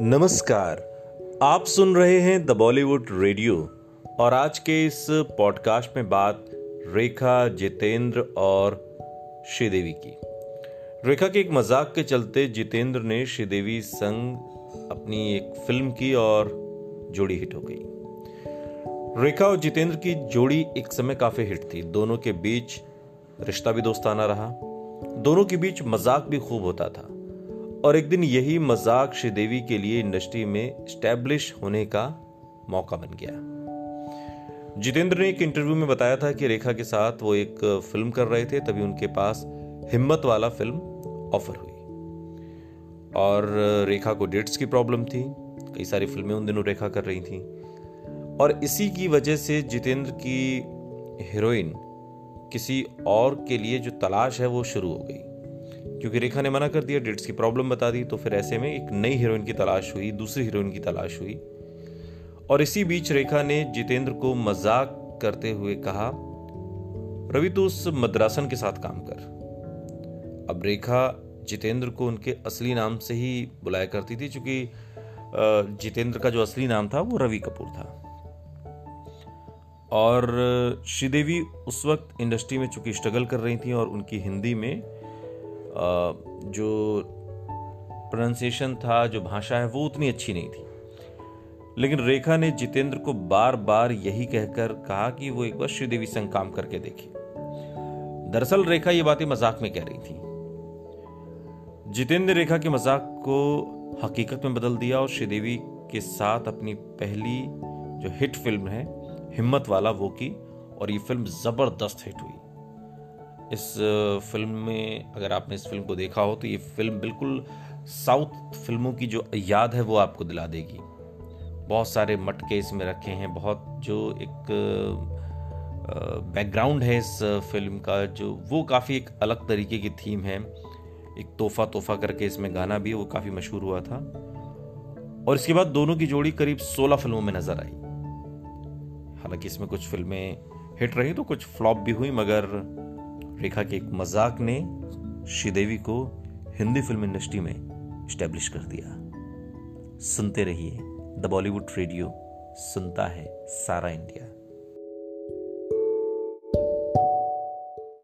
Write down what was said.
नमस्कार। आप सुन रहे हैं द बॉलीवुड रेडियो और आज के इस पॉडकास्ट में बात रेखा, जितेंद्र और श्रीदेवी की। रेखा के एक मज़ाक के चलते जितेंद्र ने श्रीदेवी संग अपनी एक फ़िल्म की और जोड़ी हिट हो गई। रेखा और जितेंद्र की जोड़ी एक समय काफ़ी हिट थी। दोनों के बीच रिश्ता भी दोस्ताना रहा। दोनों के बीच मज़ाक भी खूब होता था। और एक दिन यही मज़ाक श्रीदेवी के लिए इंडस्ट्री में स्टैब्लिश होने का मौका बन गया। जितेंद्र ने एक इंटरव्यू में बताया था कि रेखा के साथ वो एक फ़िल्म कर रहे थे, तभी उनके पास हिम्मत वाला फ़िल्म ऑफ़र हुई। और रेखा को डेट्स की प्रॉब्लम थी, कई सारी फ़िल्में उन दिनों रेखा कर रही थी। और इसी की वजह से जितेंद्र की हीरोइन किसी और के लिए जो तलाश है, वो शुरू हो गई। क्योंकि रेखा ने मना कर दिया, डेट्स की प्रॉब्लम बता दी तो फिर ऐसे में एक नई हीरोइन की तलाश हुई, दूसरी हीरोइन की तलाश हुई। और इसी बीच रेखा ने जितेंद्र को मज़ाक करते हुए कहा, रवि, तू उस मद्रासन के साथ काम कर। अब रेखा जितेंद्र को उनके असली नाम से ही बुलाया करती थी क्योंकि जितेंद्र का जो असली नाम था, वो रवि कपूर था। और श्रीदेवी उस वक्त इंडस्ट्री में चूँकि स्ट्रगल कर रही थी और उनकी हिंदी में जो प्रोनाउंसिएशन था, जो भाषा है, वो उतनी अच्छी नहीं थी। लेकिन रेखा ने जितेंद्र को बार बार यही कहकर कहा कि वो एक बार श्रीदेवी संग काम करके देखे दरअसल रेखा ये बातें मज़ाक में कह रही थी। जितेंद्र ने रेखा के मज़ाक को हकीकत में बदल दिया और श्रीदेवी के साथ अपनी पहली जो हिट फ़िल्म है, हिम्मत वाला वो की, और ये फ़िल्म ज़बरदस्त हिट हुई। इस फ़िल्म में अगर आपने इस फ़िल्म को देखा हो तो ये फ़िल्म बिल्कुल साउथ फ़िल्मों की जो याद है वो आपको दिला देगी। बहुत सारे मटके इसमें रखे हैं, बहुत जो एक बैकग्राउंड है इस फ़िल्म का, जो वो काफ़ी एक अलग तरीके की थीम है। एक तोहफा तोहफा करके इसमें गाना भी वो काफ़ी मशहूर हुआ था। और इसके बाद दोनों की जोड़ी करीब 16 फ़िल्मों में नज़र आई। हालाँकि इसमें कुछ फ़िल्में हिट रही तो कुछ फ्लॉप भी हुई, मगर रेखा के एक मज़ाक ने श्रीदेवी को हिंदी फ़िल्म इंडस्ट्री में स्टैब्लिश कर दिया। सुनते रहिए द बॉलीवुड रेडियो, सुनता है सारा इंडिया।